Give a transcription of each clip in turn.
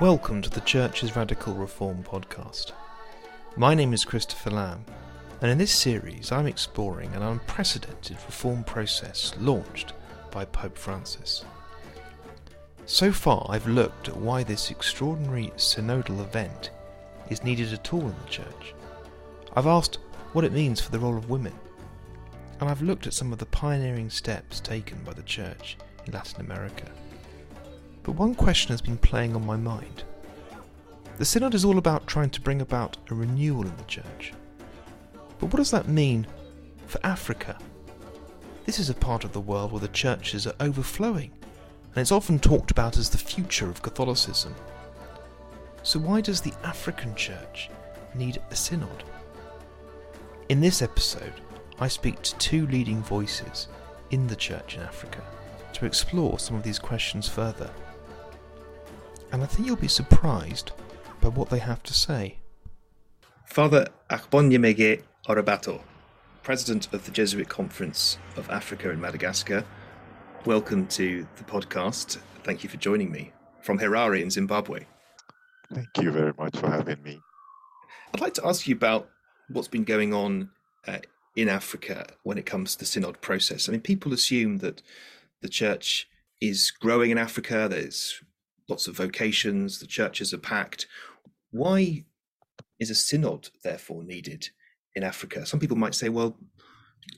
Welcome to the Church's Radical Reform podcast. My name is Christopher Lamb, and in this series I'm exploring an unprecedented reform process launched by Pope Francis. So far, I've looked at why this extraordinary synodal event is needed at all in the Church. I've asked what it means for the role of women, and I've looked at some of the pioneering steps taken by the Church in Latin America. But one question has been playing on my mind. The Synod is all about trying to bring about a renewal in the Church. But what does that mean for Africa? This is a part of the world where the churches are overflowing, and it's often talked about as the future of Catholicism. So, why does the African Church need a synod? In this episode, I speak to two leading voices in the Church in Africa to explore some of these questions further and I think you'll be surprised by what they have to say. Father Agbonkhianmeghe Orobator, President of the Jesuit Conference of Africa and Madagascar, welcome to the podcast. Thank you for joining me from Harare in Zimbabwe. Thank you very much for having me. I'd like to ask you about what's been going on uh, in Africa when it comes to the synod process. I mean, people assume that the church is growing in Africa, there's lots of vocations, the churches are packed. Why is a synod therefore needed in Africa? Some people might say, well,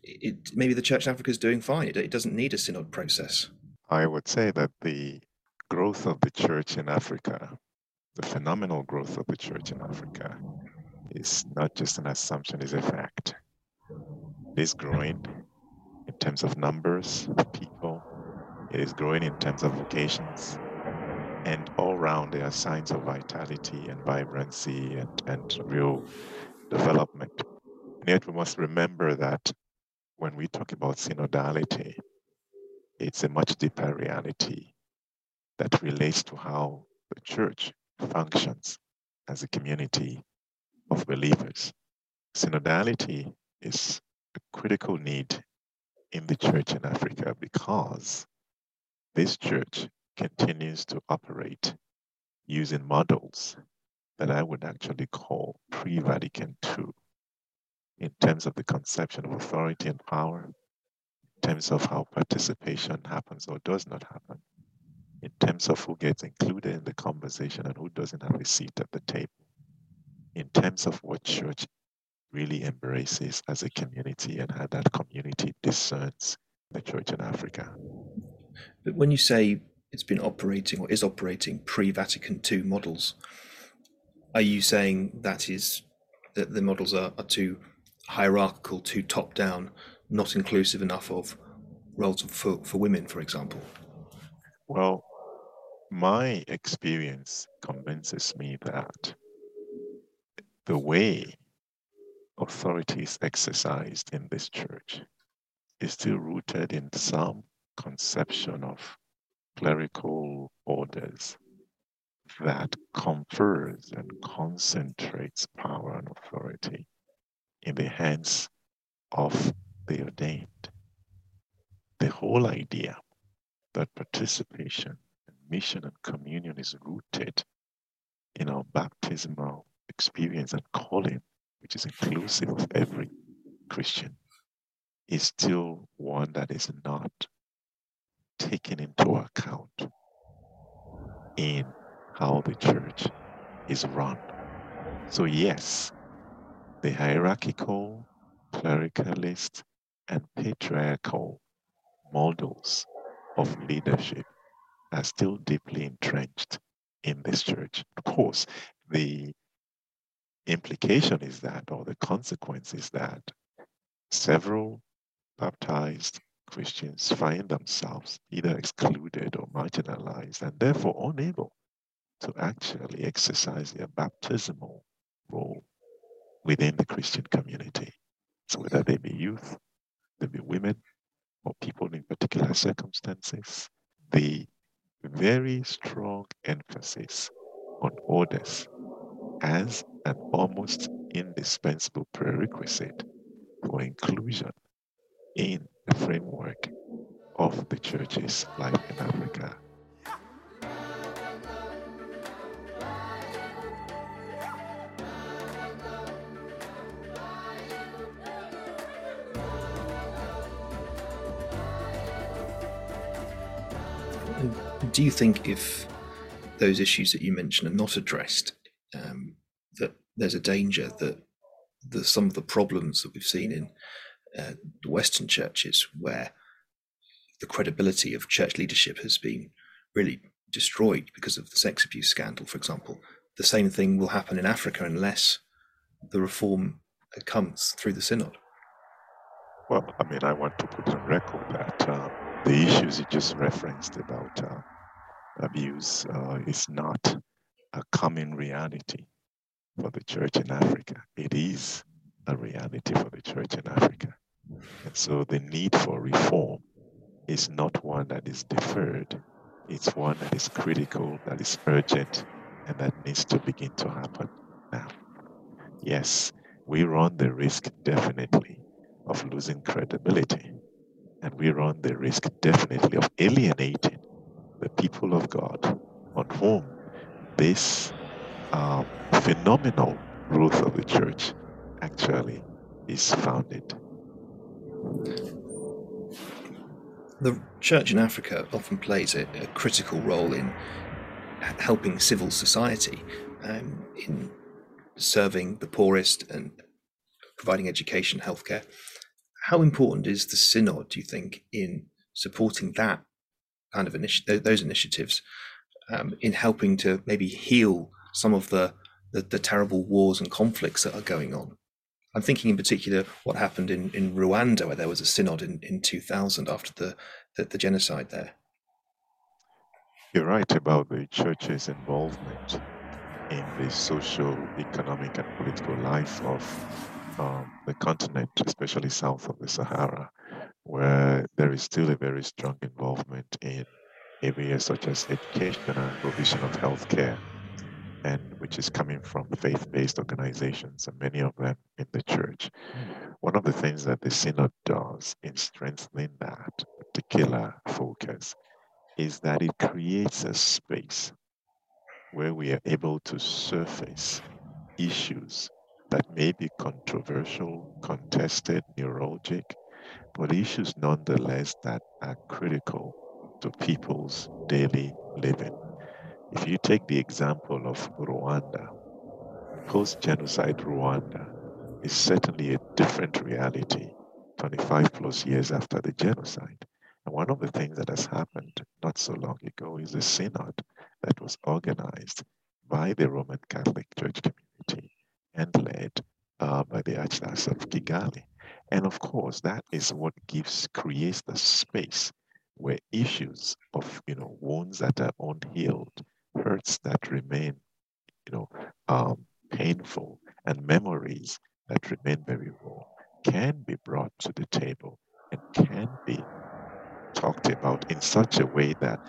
it, maybe the church in Africa is doing fine. It, it doesn't need a synod process. I would say that the growth of the church in Africa, the phenomenal growth of the church in Africa, is not just an assumption, is a fact. It is growing in terms of numbers of people, it is growing in terms of vocations, and all around there are signs of vitality and vibrancy and, and real development. And yet we must remember that when we talk about synodality, it's a much deeper reality that relates to how the church functions as a community of believers. Synodality is a critical need in the church in Africa because this church continues to operate using models that I would actually call pre Vatican II in terms of the conception of authority and power, in terms of how participation happens or does not happen, in terms of who gets included in the conversation and who doesn't have a seat at the table, in terms of what church really embraces as a community and how that community discerns the church in Africa. But when you say it's been operating or is operating pre-Vatican II models. Are you saying that is that the models are, are too hierarchical, too top-down, not inclusive enough of roles for, for women, for example? Well, my experience convinces me that the way authority is exercised in this church is still rooted in some conception of clerical orders that confers and concentrates power and authority in the hands of the ordained. The whole idea that participation and mission and communion is rooted in our baptismal experience and calling, which is inclusive of every Christian, is still one that is not taken into account in how the church is run. So, yes, the hierarchical, clericalist, and patriarchal models of leadership are still deeply entrenched in this church. Of course, the implication is that, or the consequence is that, several baptized Christians find themselves either excluded or marginalized and therefore unable to actually exercise their baptismal role within the Christian community. So, whether they be youth, they be women, or people in particular circumstances, the very strong emphasis on orders as an almost indispensable prerequisite for inclusion in the framework of the church's life in Africa. do you think if those issues that you mentioned are not addressed, um, that there's a danger that the, some of the problems that we've seen in uh, Western churches, where the credibility of church leadership has been really destroyed because of the sex abuse scandal, for example, the same thing will happen in Africa unless the reform comes through the synod. Well, I mean, I want to put on record that uh, the issues you just referenced about uh, abuse uh, is not a common reality for the church in Africa. It is a reality for the church in Africa. So the need for reform is not one that is deferred, it's one that is critical, that is urgent, and that needs to begin to happen now. Yes, we run the risk definitely of losing credibility, and we run the risk definitely of alienating the people of God on whom this um, phenomenal growth of the church actually is founded. The church in Africa often plays a, a critical role in helping civil society, um, in serving the poorest and providing education, healthcare. How important is the synod, do you think, in supporting that kind of initi- those initiatives, um, in helping to maybe heal some of the, the, the terrible wars and conflicts that are going on? I'm thinking in particular what happened in, in Rwanda, where there was a synod in, in 2000 after the, the, the genocide there. You're right about the church's involvement in the social, economic, and political life of um, the continent, especially south of the Sahara, where there is still a very strong involvement in areas such as education and provision of healthcare and which is coming from faith-based organizations, and many of them in the church. Hmm. One of the things that the synod does in strengthening that particular focus is that it creates a space where we are able to surface issues that may be controversial, contested, neuralgic, but issues nonetheless that are critical to people's daily living. If you take the example of Rwanda, post genocide Rwanda is certainly a different reality 25 plus years after the genocide. And one of the things that has happened not so long ago is a synod that was organized by the Roman Catholic Church community and led uh, by the Archdiocese of Kigali. And of course, that is what gives creates the space where issues of you know wounds that are unhealed hurts that remain, you know, um, painful and memories that remain very raw can be brought to the table and can be talked about in such a way that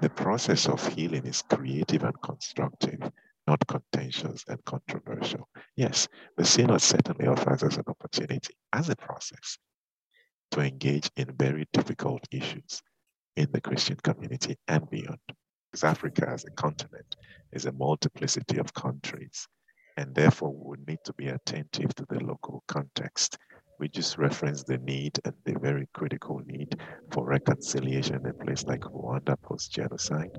the process of healing is creative and constructive, not contentious and controversial. Yes, the synod certainly offers us an opportunity as a process to engage in very difficult issues in the Christian community and beyond because Africa as a continent is a multiplicity of countries, and therefore we would need to be attentive to the local context. We just reference the need and the very critical need for reconciliation in a place like Rwanda post genocide.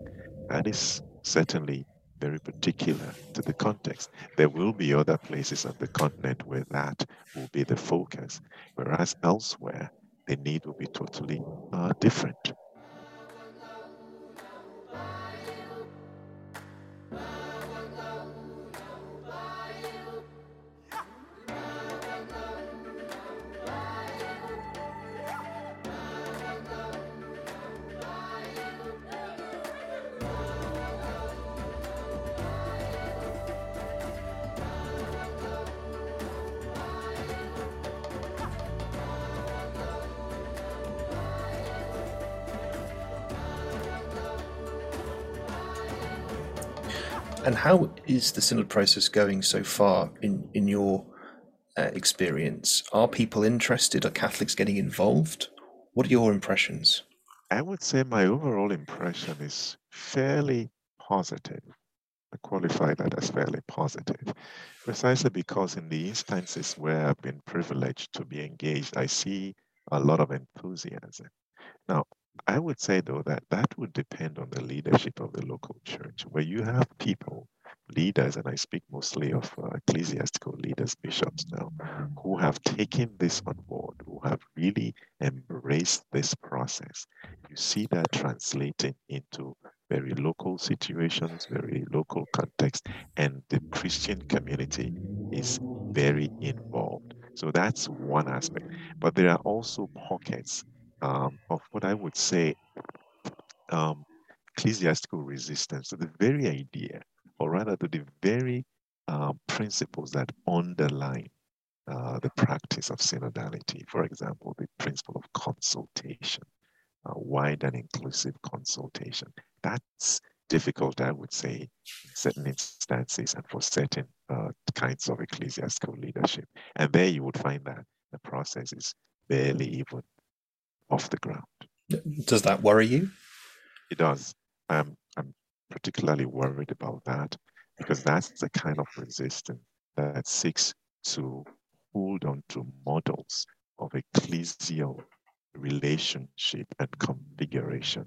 That is certainly very particular to the context. There will be other places on the continent where that will be the focus, whereas elsewhere, the need will be totally uh, different. And how is the synod process going so far in, in your uh, experience? Are people interested? Are Catholics getting involved? What are your impressions? I would say my overall impression is fairly positive. I qualify that as fairly positive, precisely because in the instances where I've been privileged to be engaged, I see a lot of enthusiasm. Now, I would say, though, that that would depend on the leadership of the local church, where you have people, leaders, and I speak mostly of uh, ecclesiastical leaders, bishops now, who have taken this on board, who have really embraced this process. You see that translating into very local situations, very local context, and the Christian community is very involved. So that's one aspect. But there are also pockets um, of what I would say um, ecclesiastical resistance to the very idea, or rather to the very uh, principles that underline uh, the practice of synodality. For example, the principle of consultation, uh, wide and inclusive consultation. That's difficult, I would say, in certain instances and for certain uh, kinds of ecclesiastical leadership. And there you would find that the process is barely even off the ground. Does that worry you? It does. I'm, I'm particularly worried about that because that's the kind of resistance that seeks to hold on to models of ecclesial relationship and configuration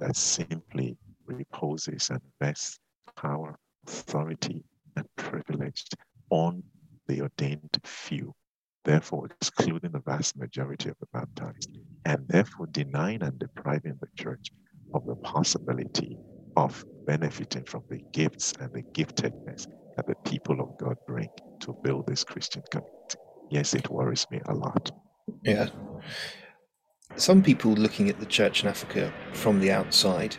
that simply reposes and vests power, authority, and privilege on the ordained few therefore excluding the vast majority of the baptized, and therefore denying and depriving the church of the possibility of benefiting from the gifts and the giftedness that the people of God bring to build this Christian community. Yes, it worries me a lot. Yeah. Some people looking at the church in Africa from the outside,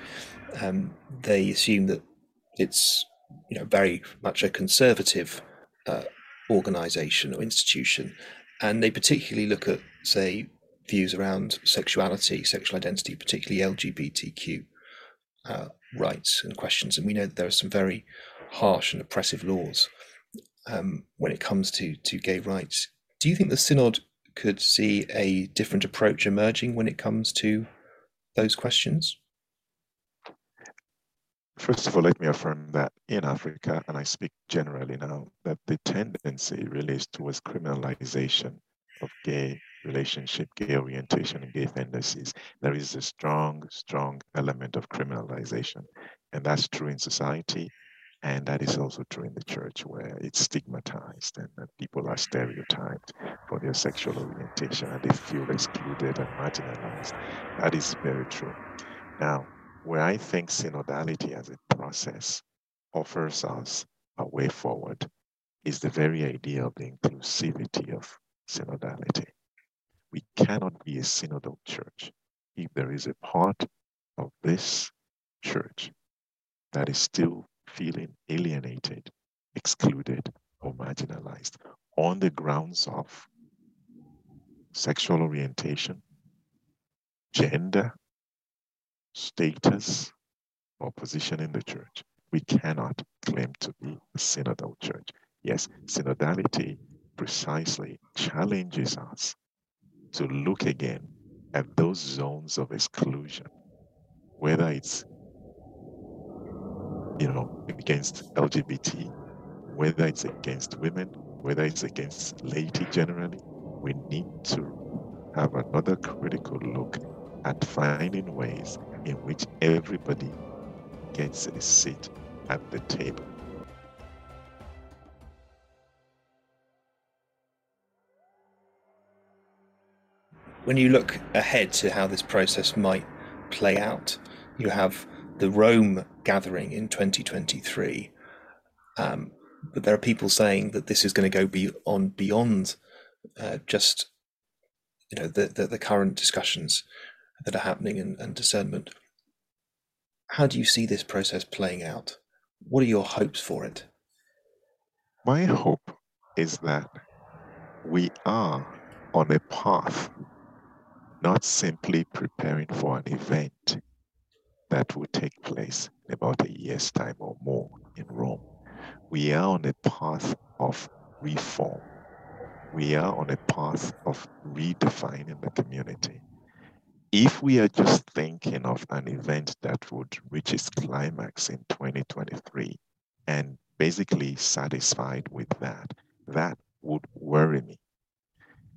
um, they assume that it's you know very much a conservative uh, organization or institution, and they particularly look at, say, views around sexuality, sexual identity, particularly LGBTQ uh, rights and questions. And we know that there are some very harsh and oppressive laws um, when it comes to to gay rights. Do you think the synod could see a different approach emerging when it comes to those questions? First of all, let me affirm that in Africa, and I speak generally now, that the tendency really is towards criminalization of gay relationship, gay orientation, and gay tendencies. There is a strong, strong element of criminalization. And that's true in society. And that is also true in the church, where it's stigmatized and that people are stereotyped for their sexual orientation and they feel excluded and marginalized. That is very true. Now, where I think synodality as a process offers us a way forward is the very idea of the inclusivity of synodality. We cannot be a synodal church if there is a part of this church that is still feeling alienated, excluded, or marginalized on the grounds of sexual orientation, gender, status or position in the church, we cannot claim to be a synodal church. Yes, synodality precisely challenges us to look again at those zones of exclusion, whether it's you know against LGBT, whether it's against women, whether it's against laity generally, we need to have another critical look at finding ways in which everybody gets a seat at the table. When you look ahead to how this process might play out, you have the Rome gathering in 2023. Um, but there are people saying that this is going to go be on beyond uh, just you know the, the, the current discussions that are happening and, and discernment. How do you see this process playing out? What are your hopes for it? My hope is that we are on a path, not simply preparing for an event that will take place in about a year's time or more in Rome. We are on a path of reform. We are on a path of redefining the community if we are just thinking of an event that would reach its climax in 2023 and basically satisfied with that, that would worry me.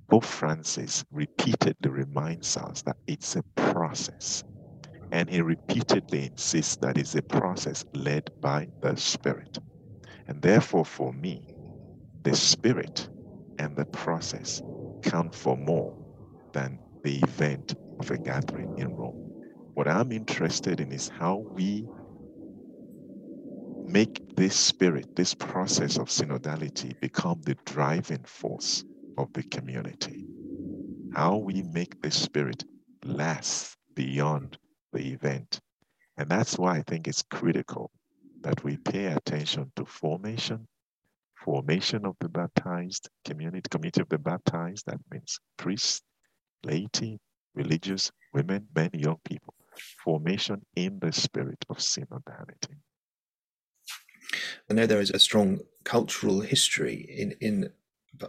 Pope Francis repeatedly reminds us that it's a process. And he repeatedly insists that it's a process led by the Spirit. And therefore, for me, the Spirit and the process count for more than the event of a gathering in Rome. What I'm interested in is how we make this spirit, this process of synodality, become the driving force of the community. How we make this spirit last beyond the event. And that's why I think it's critical that we pay attention to formation, formation of the baptized community, community of the baptized, that means priests, laity, religious, women, men, young people, formation in the spirit of synodality. I know there is a strong cultural history in, in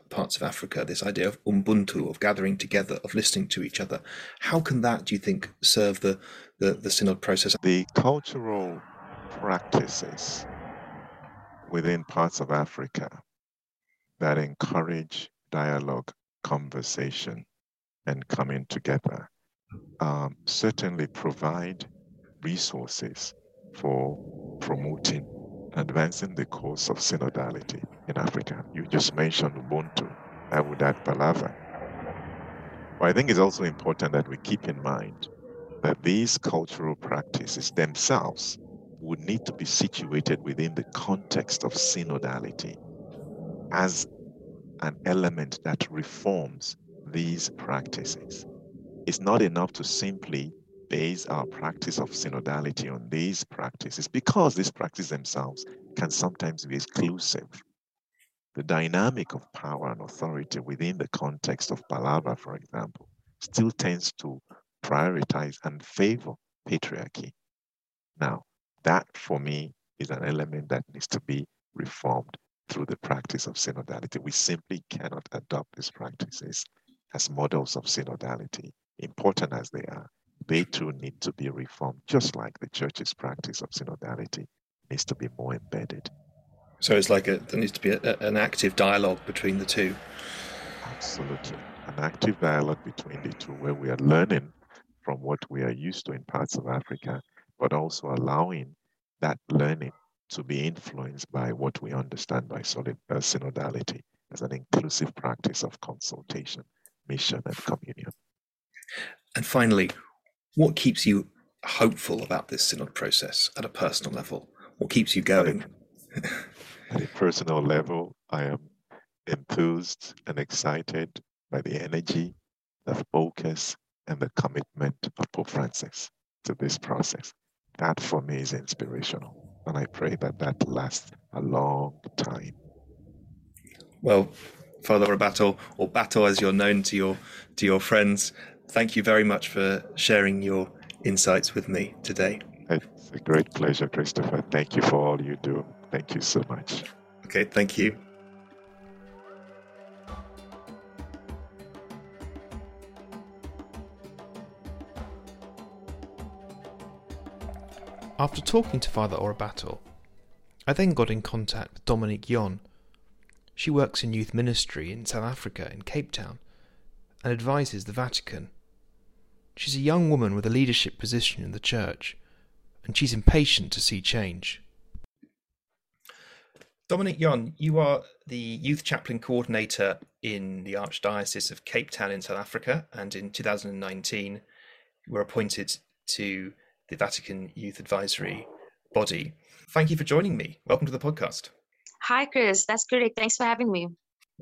parts of Africa, this idea of Ubuntu, of gathering together, of listening to each other. How can that, do you think, serve the, the, the synod process? The cultural practices within parts of Africa that encourage dialogue, conversation, and coming together um, certainly provide resources for promoting advancing the cause of synodality in Africa. You just mentioned Ubuntu. I would add Palava. But I think it's also important that we keep in mind that these cultural practices themselves would need to be situated within the context of synodality as an element that reforms these practices. It's not enough to simply base our practice of synodality on these practices because these practices themselves can sometimes be exclusive. The dynamic of power and authority within the context of Palava, for example, still tends to prioritize and favor patriarchy. Now, that for me is an element that needs to be reformed through the practice of synodality. We simply cannot adopt these practices as models of synodality, important as they are, they too need to be reformed, just like the church's practice of synodality needs to be more embedded. So it's like a, there needs to be a, an active dialogue between the two. Absolutely. An active dialogue between the two where we are learning from what we are used to in parts of Africa, but also allowing that learning to be influenced by what we understand by solid, uh, synodality as an inclusive practice of consultation, mission, and communion. And finally, what keeps you hopeful about this synod process at a personal level? What keeps you going? at a personal level, I am enthused and excited by the energy, the focus, and the commitment of Pope Francis to this process. That for me is inspirational. And I pray that that lasts a long time. Well, Father Orobator, or Bato as you're known to your to your friends, thank you very much for sharing your insights with me today. It's a great pleasure, Christopher. Thank you for all you do. Thank you so much. Okay, thank you. After talking to Father Orobator, I then got in contact with Dominique Yon. She works in youth ministry in South Africa, in Cape Town, and advises the Vatican She's a young woman with a leadership position in the church, and she's impatient to see change. Dominique Yon, you are the youth chaplain coordinator in the Archdiocese of Cape Town in South Africa, and in 2019 you were appointed to the Vatican Youth Advisory Body. Thank you for joining me. Welcome to the podcast. Hi, Chris. That's great. Thanks for having me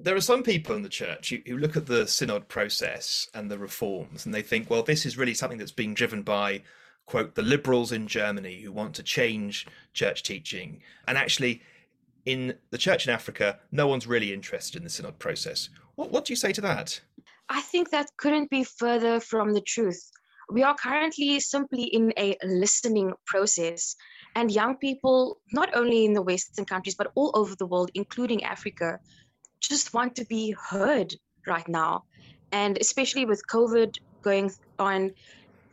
there are some people in the church who, who, look at the synod process and the reforms and they think, well, this is really something that's being driven by, quote, the liberals in Germany who want to change church teaching. And actually, in the church in Africa, no one's really interested in the synod process. What, what do you say to that? I think that couldn't be further from the truth. We are currently simply in a listening process. And young people, not only in the Western countries, but all over the world, including Africa, just want to be heard right now. And especially with COVID going on,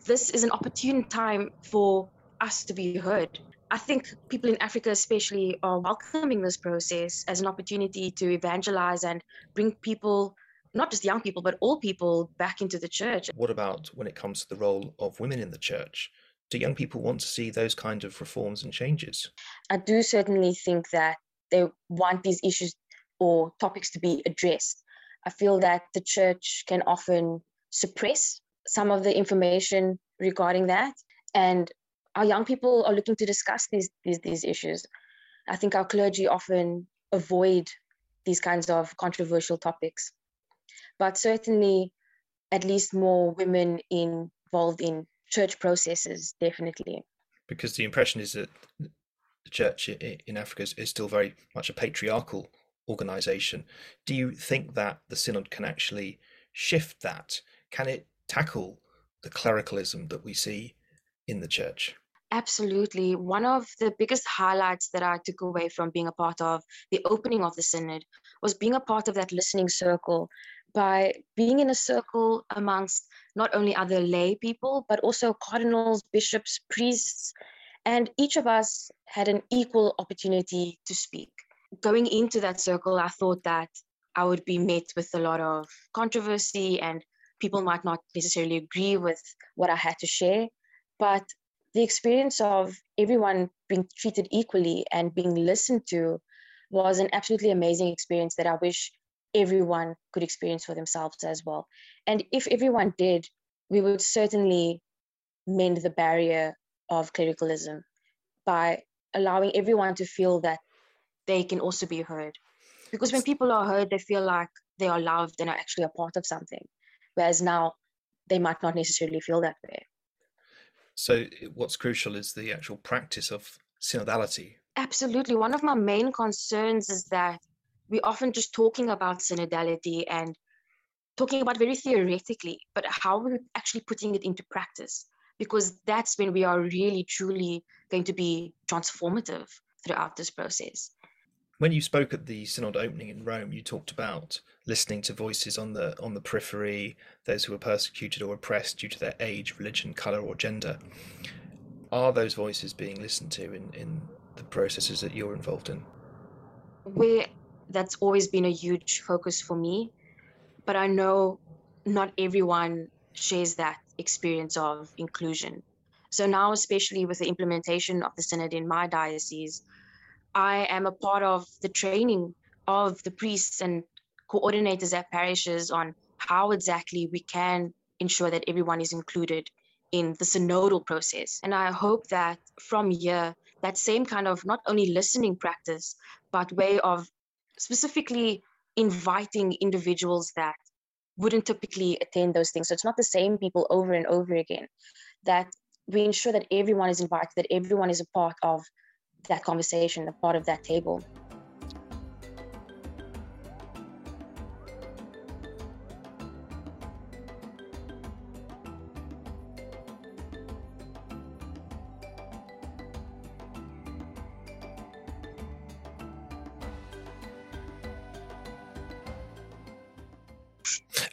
this is an opportune time for us to be heard. I think people in Africa, especially, are welcoming this process as an opportunity to evangelize and bring people, not just young people, but all people back into the church. What about when it comes to the role of women in the church? Do young people want to see those kind of reforms and changes? I do certainly think that they want these issues or topics to be addressed. I feel that the church can often suppress some of the information regarding that. And our young people are looking to discuss these, these, these issues. I think our clergy often avoid these kinds of controversial topics. But certainly, at least more women involved in church processes, definitely. Because the impression is that the church in Africa is still very much a patriarchal organization. Do you think that the synod can actually shift that? Can it tackle the clericalism that we see in the church? Absolutely. One of the biggest highlights that I took away from being a part of the opening of the synod was being a part of that listening circle by being in a circle amongst not only other lay people, but also cardinals, bishops, priests, and each of us had an equal opportunity to speak. Going into that circle, I thought that I would be met with a lot of controversy and people might not necessarily agree with what I had to share. But the experience of everyone being treated equally and being listened to was an absolutely amazing experience that I wish everyone could experience for themselves as well. And if everyone did, we would certainly mend the barrier of clericalism by allowing everyone to feel that they can also be heard. Because when people are heard, they feel like they are loved and are actually a part of something. Whereas now they might not necessarily feel that way. So, what's crucial is the actual practice of synodality. Absolutely. One of my main concerns is that we're often just talking about synodality and talking about very theoretically, but how are we actually putting it into practice? Because that's when we are really, truly going to be transformative throughout this process. When you spoke at the synod opening in Rome, you talked about listening to voices on the on the periphery, those who were persecuted or oppressed due to their age, religion, color, or gender. Are those voices being listened to in, in the processes that you're involved in? Where that's always been a huge focus for me, but I know not everyone shares that experience of inclusion. So now, especially with the implementation of the synod in my diocese, I am a part of the training of the priests and coordinators at parishes on how exactly we can ensure that everyone is included in the synodal process. And I hope that from here, that same kind of not only listening practice, but way of specifically inviting individuals that wouldn't typically attend those things. So it's not the same people over and over again, that we ensure that everyone is invited, that everyone is a part of that conversation, a part of that table.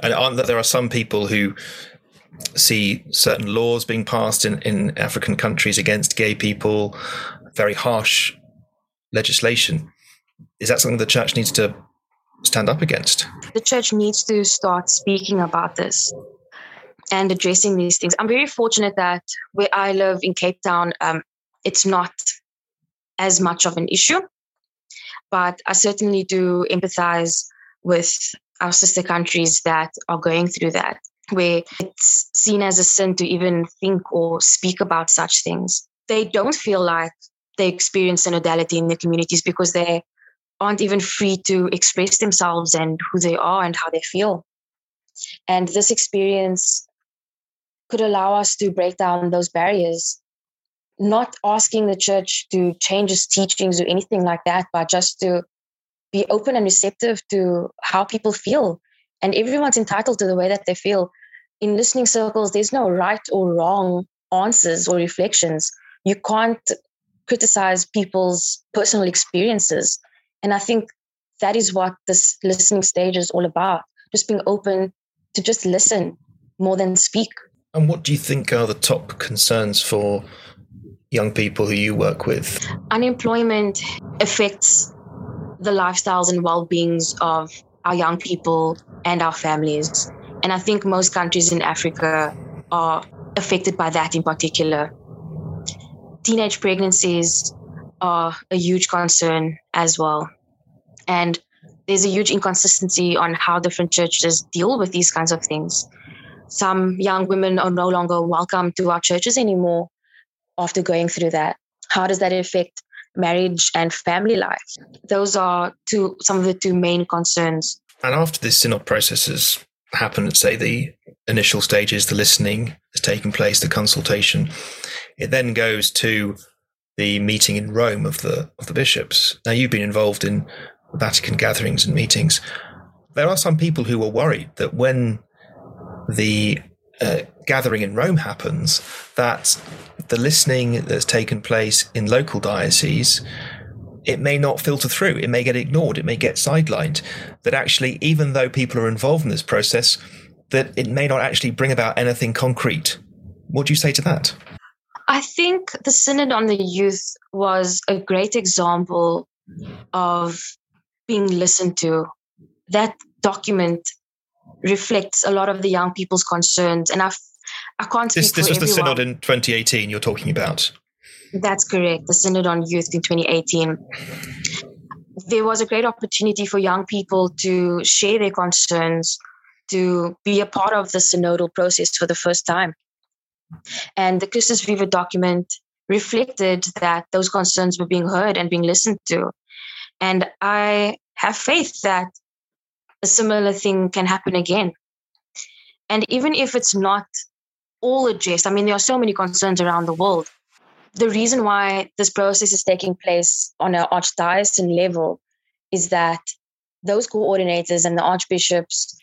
And aren't that there are some people who see certain laws being passed in, in African countries against gay people, very harsh legislation. Is that something the church needs to stand up against? The church needs to start speaking about this and addressing these things. I'm very fortunate that where I live in Cape Town, um, it's not as much of an issue, but I certainly do empathize with our sister countries that are going through that, where it's seen as a sin to even think or speak about such things. They don't feel like they experience synodality in their communities because they aren't even free to express themselves and who they are and how they feel. And this experience could allow us to break down those barriers, not asking the church to change its teachings or anything like that, but just to be open and receptive to how people feel. And everyone's entitled to the way that they feel. In listening circles, there's no right or wrong answers or reflections. You can't criticize people's personal experiences. And I think that is what this listening stage is all about just being open to just listen more than speak. And what do you think are the top concerns for young people who you work with? Unemployment affects the lifestyles and well-beings of our young people and our families. And I think most countries in Africa are affected by that in particular. teenage pregnancies are a huge concern as well. And there's a huge inconsistency on how different churches deal with these kinds of things. Some young women are no longer welcome to our churches anymore after going through that. How does that affect marriage and family life? Those are two some of the two main concerns. And after this synod process has happened, say the initial stages, the listening has taken place, the consultation, it then goes to the meeting in Rome of the of the bishops. Now you've been involved in Vatican gatherings and meetings. There are some people who are worried that when the uh, gathering in Rome happens, that the listening that's taken place in local dioceses it may not filter through. It may get ignored. It may get sidelined. That actually, even though people are involved in this process, that it may not actually bring about anything concrete. What do you say to that? I think the Synod on the Youth was a great example of being listened to. That document reflects a lot of the young people's concerns, and I've I can't. This, this was everyone. the synod in 2018. You're talking about. That's correct. The Synod on Youth in 2018. There was a great opportunity for young people to share their concerns, to be a part of the synodal process for the first time. And the Christus Vivit document reflected that those concerns were being heard and being listened to. And I have faith that a similar thing can happen again. And even if it's not all addressed, I mean, there are so many concerns around the world. The reason why this process is taking place on an archdiocesan level is that those coordinators and the archbishops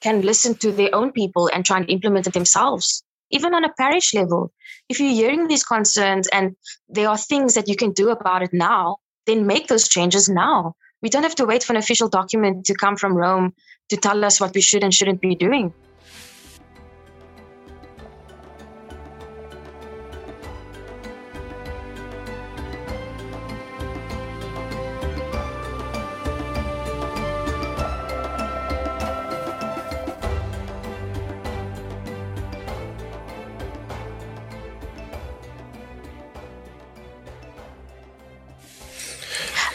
can listen to their own people and try and implement it themselves, even on a parish level. If you're hearing these concerns and there are things that you can do about it now, then make those changes now. We don't have to wait for an official document to come from Rome to tell us what we should and shouldn't be doing.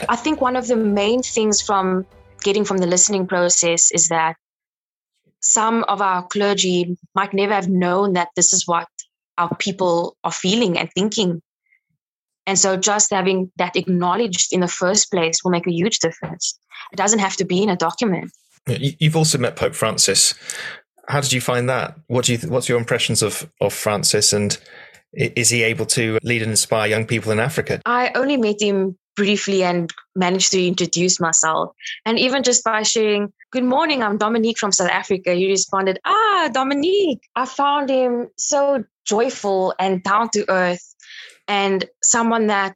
I think one of the main things from getting from the listening process is that some of our clergy might never have known that this is what our people are feeling and thinking. And so just having that acknowledged in the first place will make a huge difference. It doesn't have to be in a document. You've also met Pope Francis. How did you find that? What do you? What's your impressions of of Francis, and is he able to lead and inspire young people in Africa? I only met him briefly and managed to introduce myself. And even just by sharing, Good morning, I'm Dominique from South Africa, he responded, Ah, Dominique. I found him so joyful and down to earth and someone that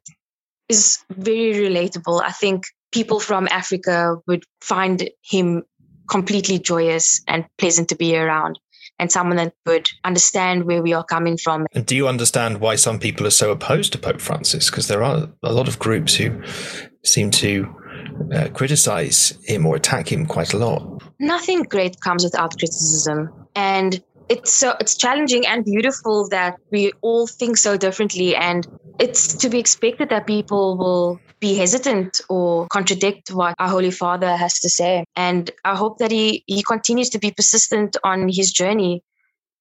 is very relatable. I think people from Africa would find him completely joyous and pleasant to be around and someone that would understand where we are coming from. And do you understand why some people are so opposed to Pope Francis? Because there are a lot of groups who seem to uh, criticize him or attack him quite a lot. Nothing great comes without criticism. And it's so it's challenging and beautiful that we all think so differently and it's to be expected that people will be hesitant or contradict what our holy father has to say. And i hope that he he continues to be persistent on his journey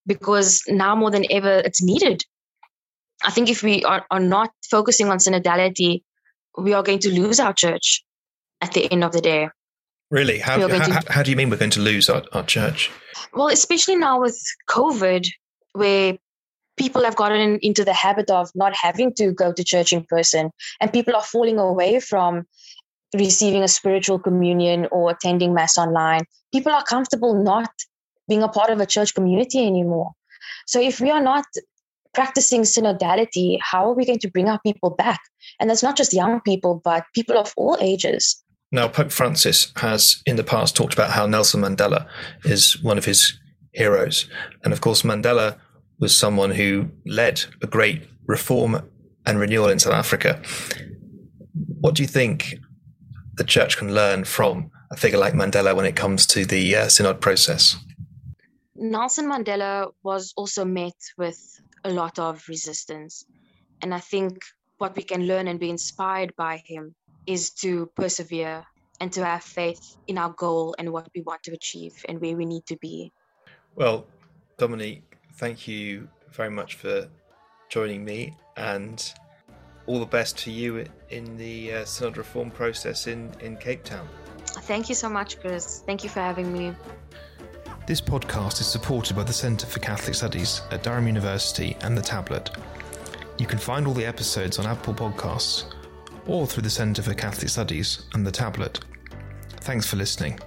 because now more than ever it's needed. I think if we are, are not focusing on synodality we are going to lose our church at the end of the day really how, how, how do you mean we're going to lose our, our church well, especially now with COVID, where people have gotten into the habit of not having to go to church in person, and people are falling away from receiving a spiritual communion or attending Mass online. People are comfortable not being a part of a church community anymore. So, if we are not practicing synodality, how are we going to bring our people back? And that's not just young people, but people of all ages. Now, Pope Francis has in the past talked about how Nelson Mandela is one of his heroes. And of course, Mandela was someone who led a great reform and renewal in South Africa. What do you think the church can learn from a figure like Mandela when it comes to the uh, synod process? Nelson Mandela was also met with a lot of resistance. And I think what we can learn and be inspired by him is to persevere and to have faith in our goal and what we want to achieve and where we need to be. Well, Dominique, thank you very much for joining me and all the best to you in the uh, Synod reform process in, in Cape Town. Thank you so much, Chris. Thank you for having me. This podcast is supported by the Centre for Catholic Studies at Durham University and The Tablet. You can find all the episodes on Apple Podcasts or through the Centre for Catholic Studies and The Tablet. Thanks for listening.